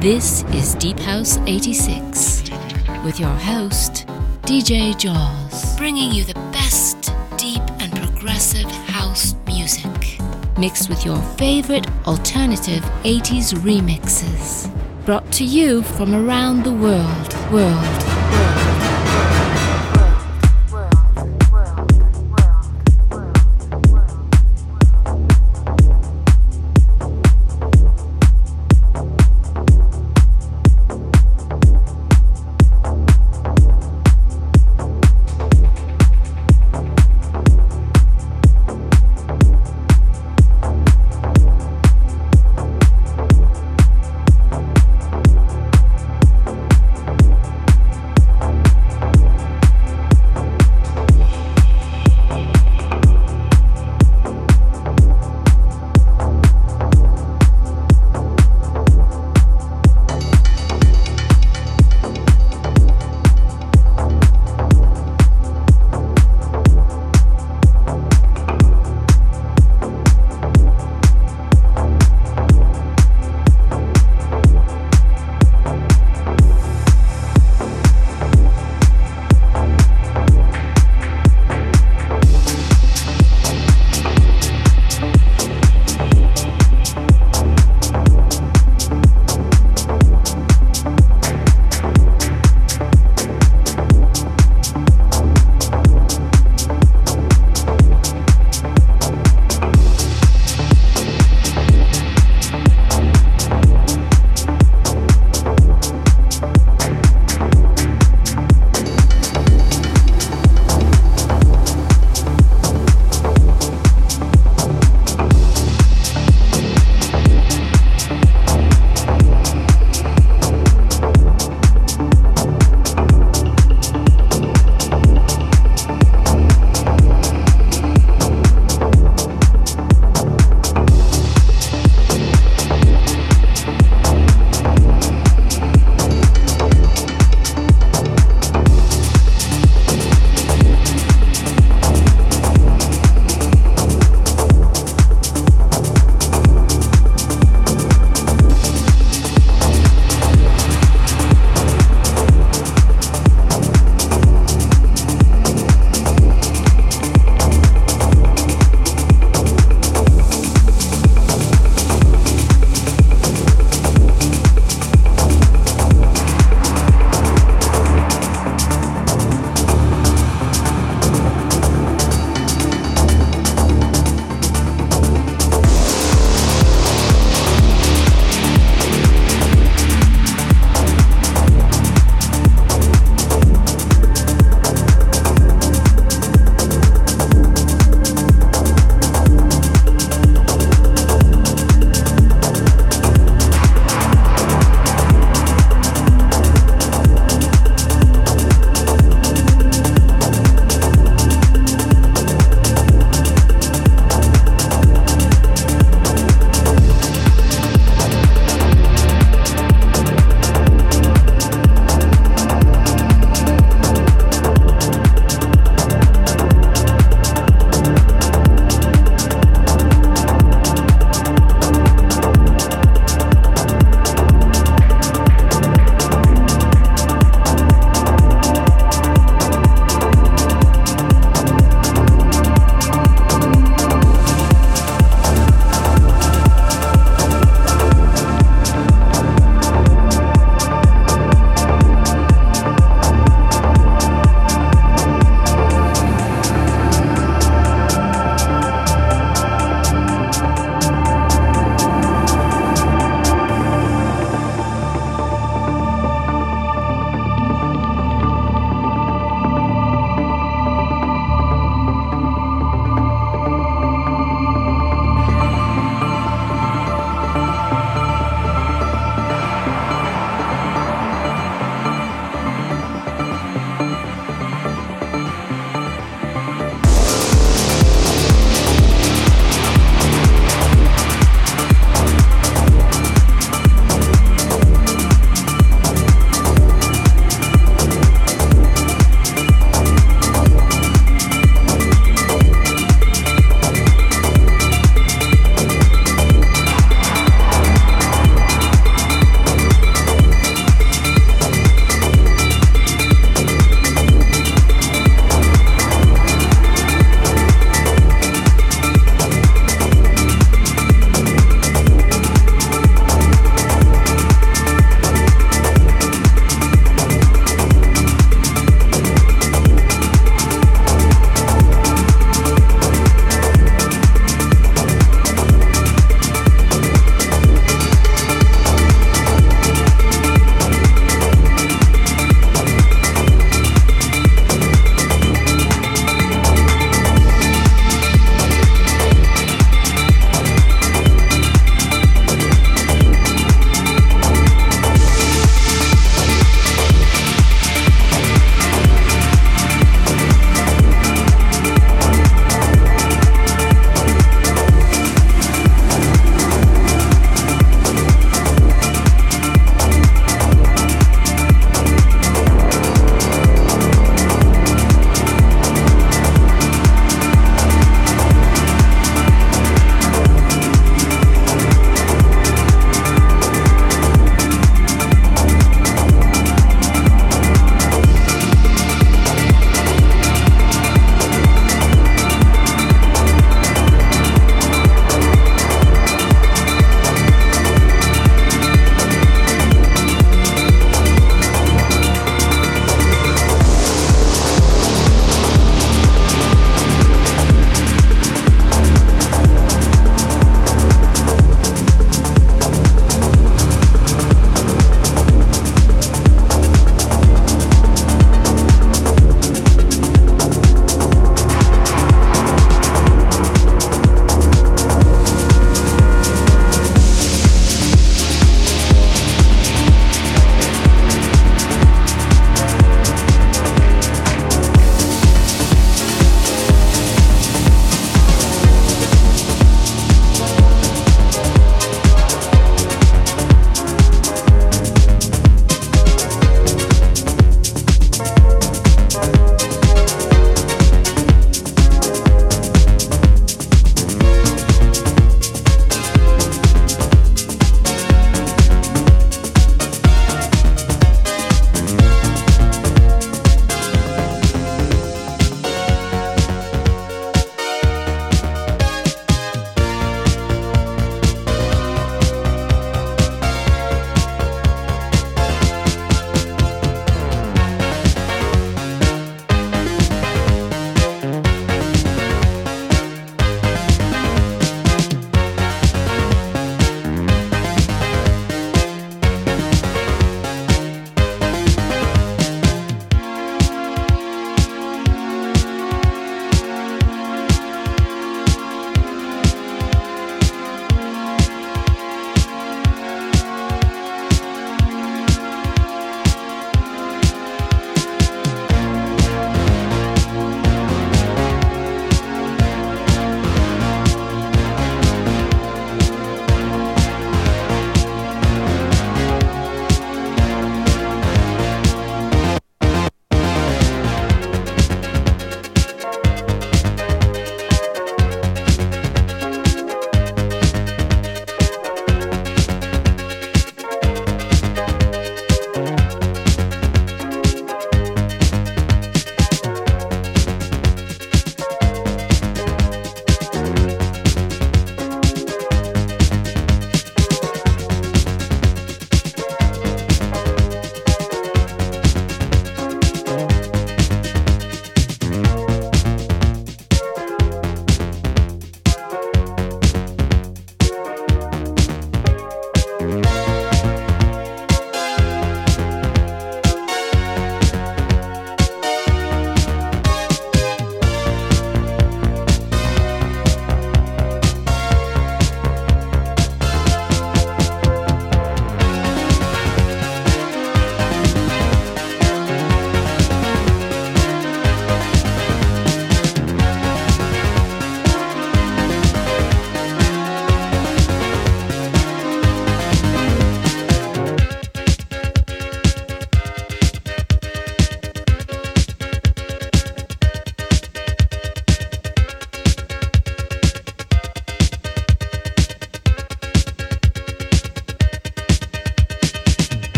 This is Deep House 86 with your host, DJ Jaws, bringing you the best deep and progressive house music, mixed with your favorite alternative 80s remixes, brought to you from around the world, world. That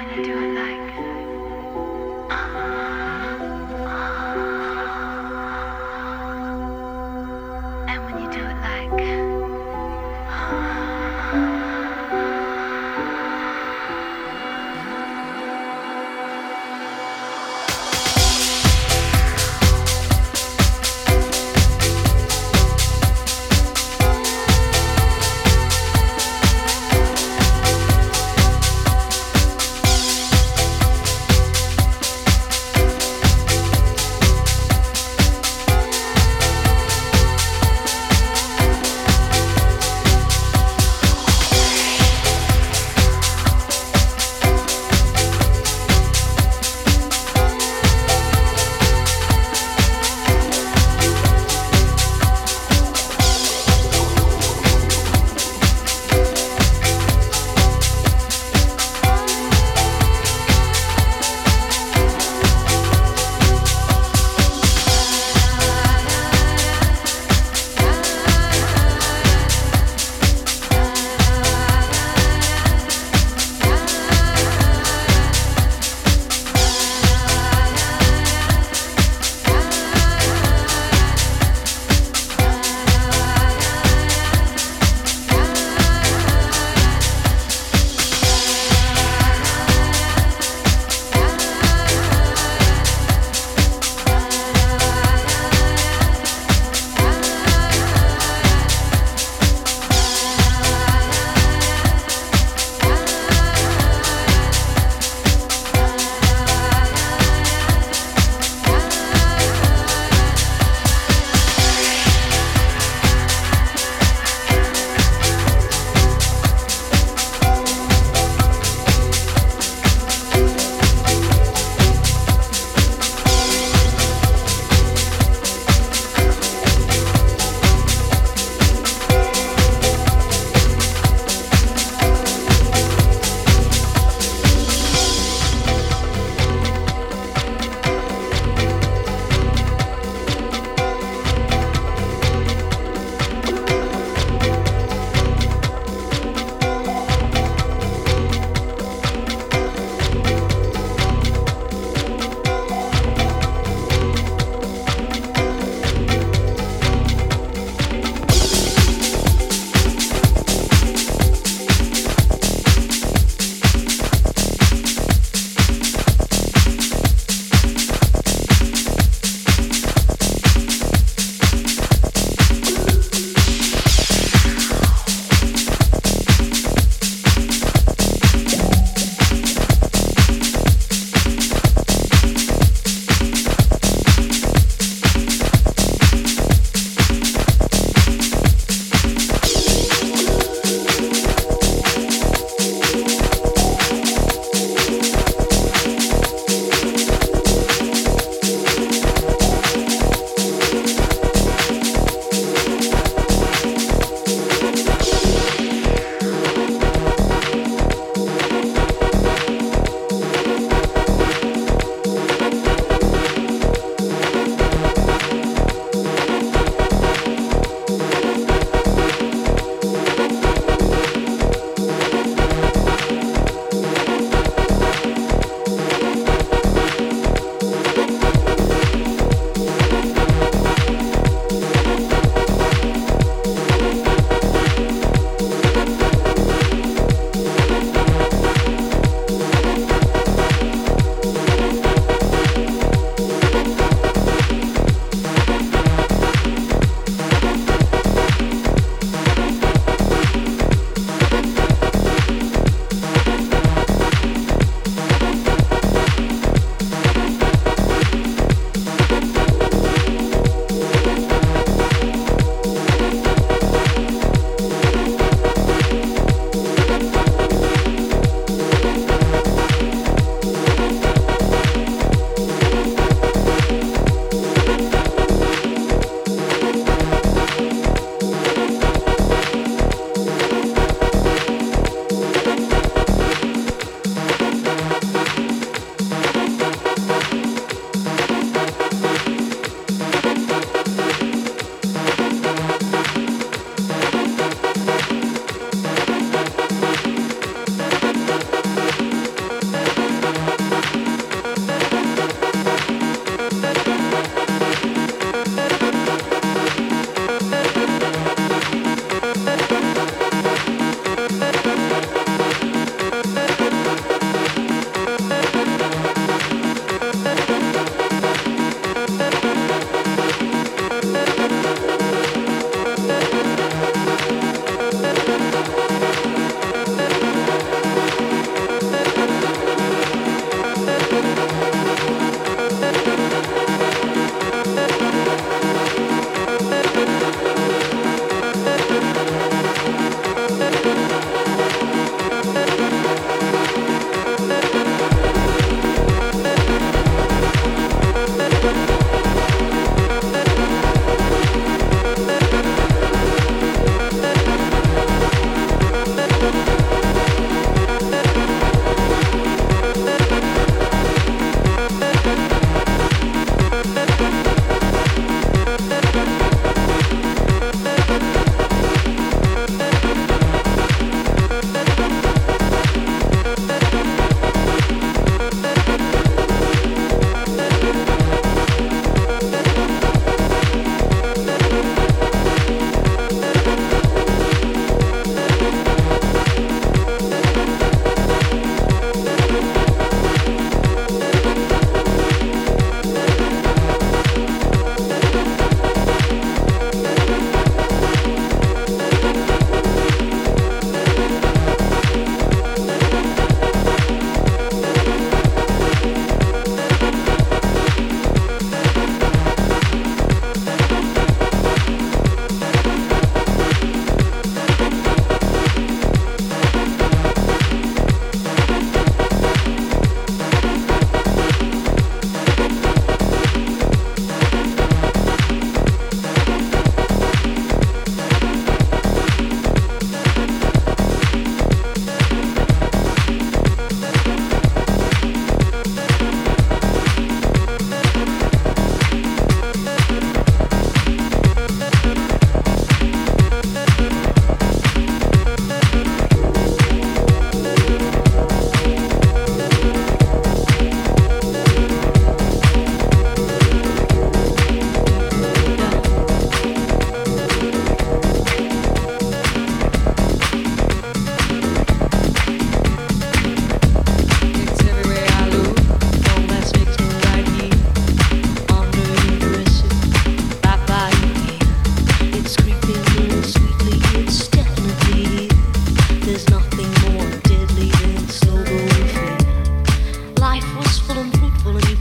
wanna do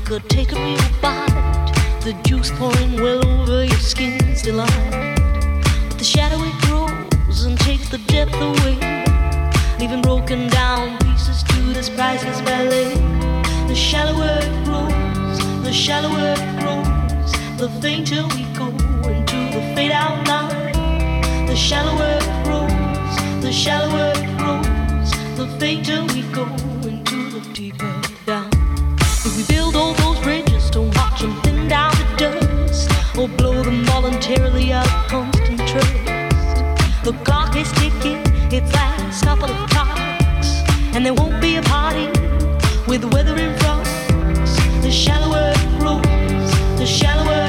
could take a real bite. The juice pouring well over your skin's delight. But the shadow it grows and takes the depth away, leaving broken down pieces to this priceless ballet. The shallower it grows, the shallower it grows, the fainter we go into the fade out line. The shallower it grows, the shallower it grows, the fainter we go. voluntarily. The clock is ticking, it's last couple of clocks, and there won't be a party with weather in. The shallower it grows, the shallower.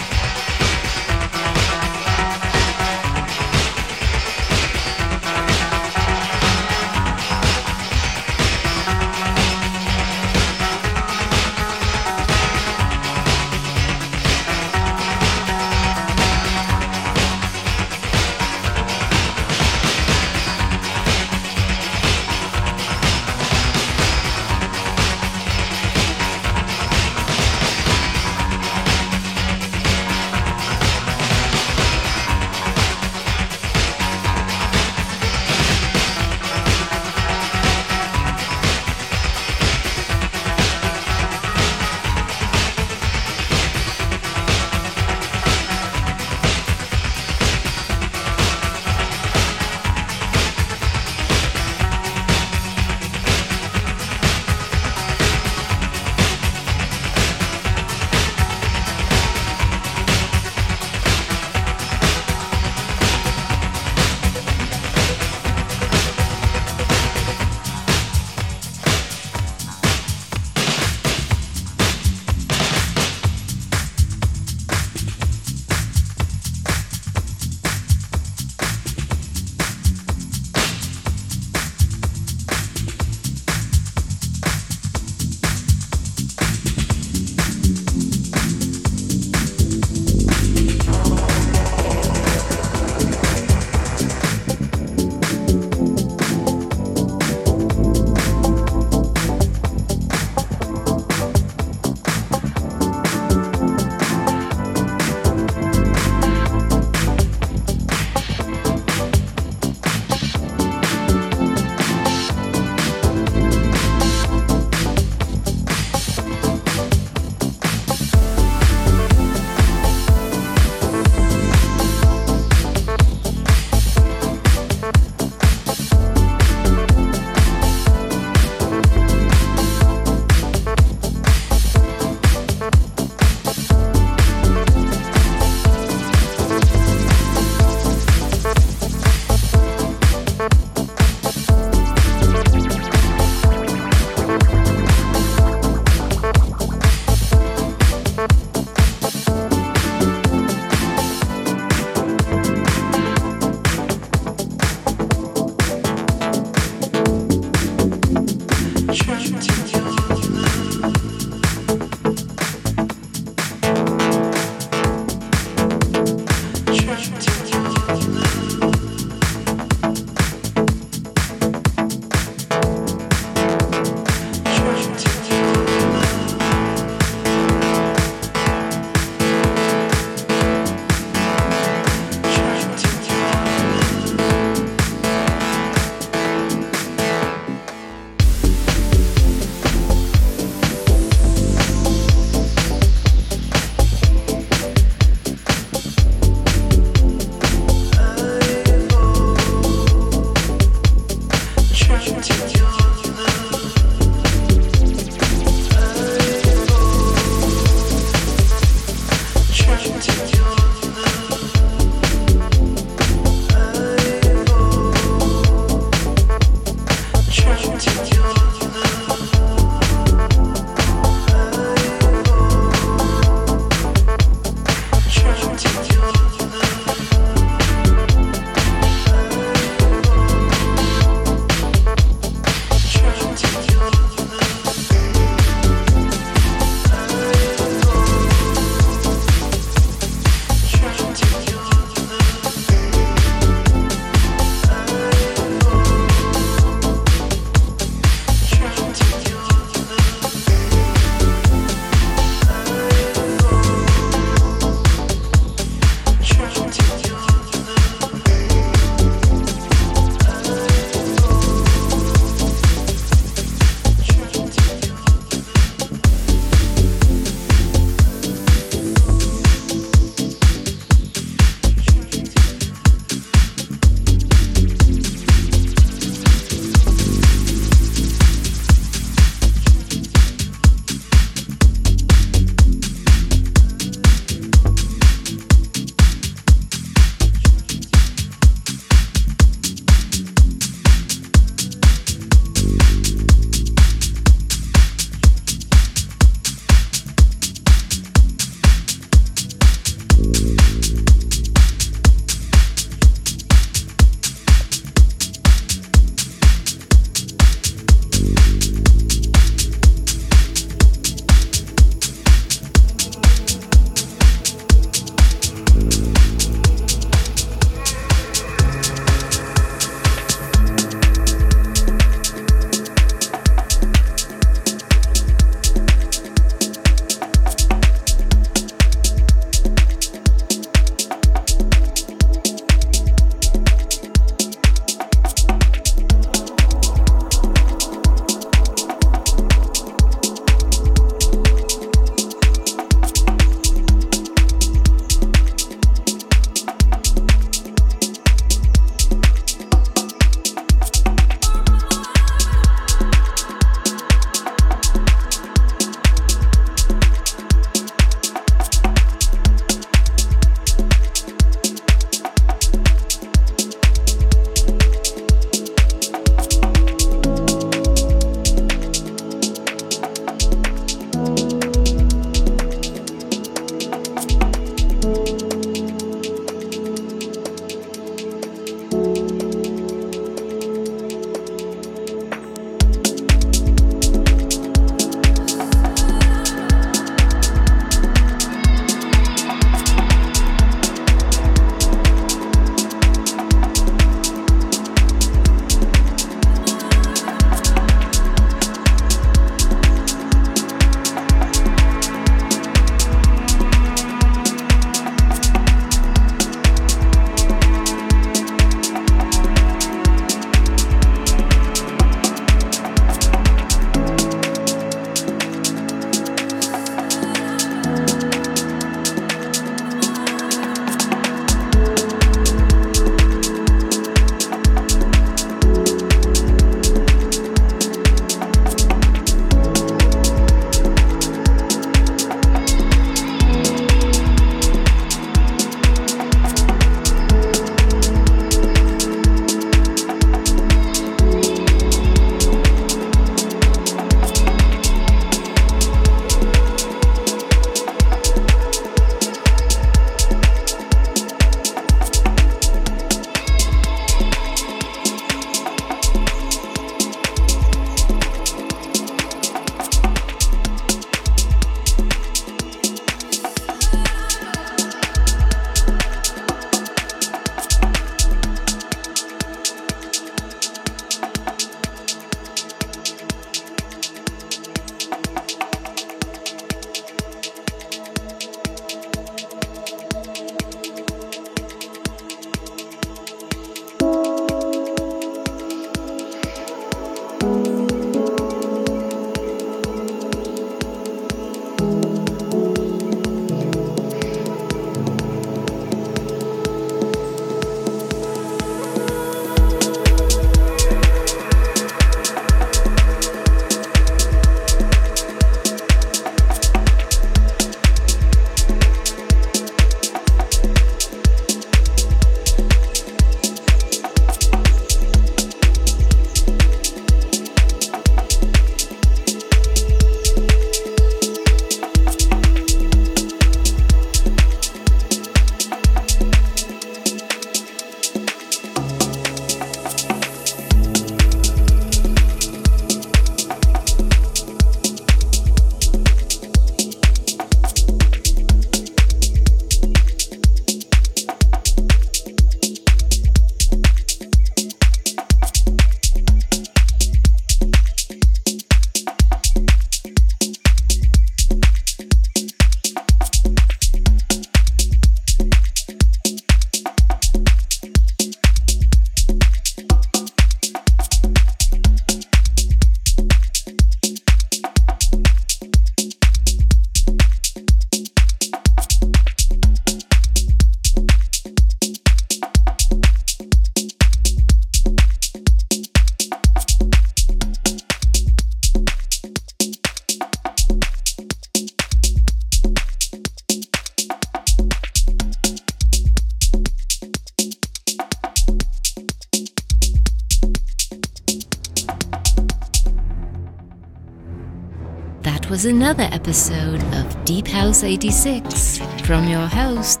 another episode of Deep House 86 from your host,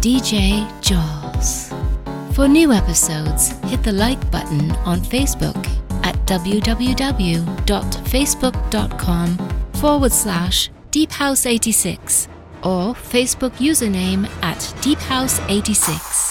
DJ Jaws. For new episodes, hit the like button on Facebook at www.facebook.com forward slash deephouse86 or Facebook username at deephouse86.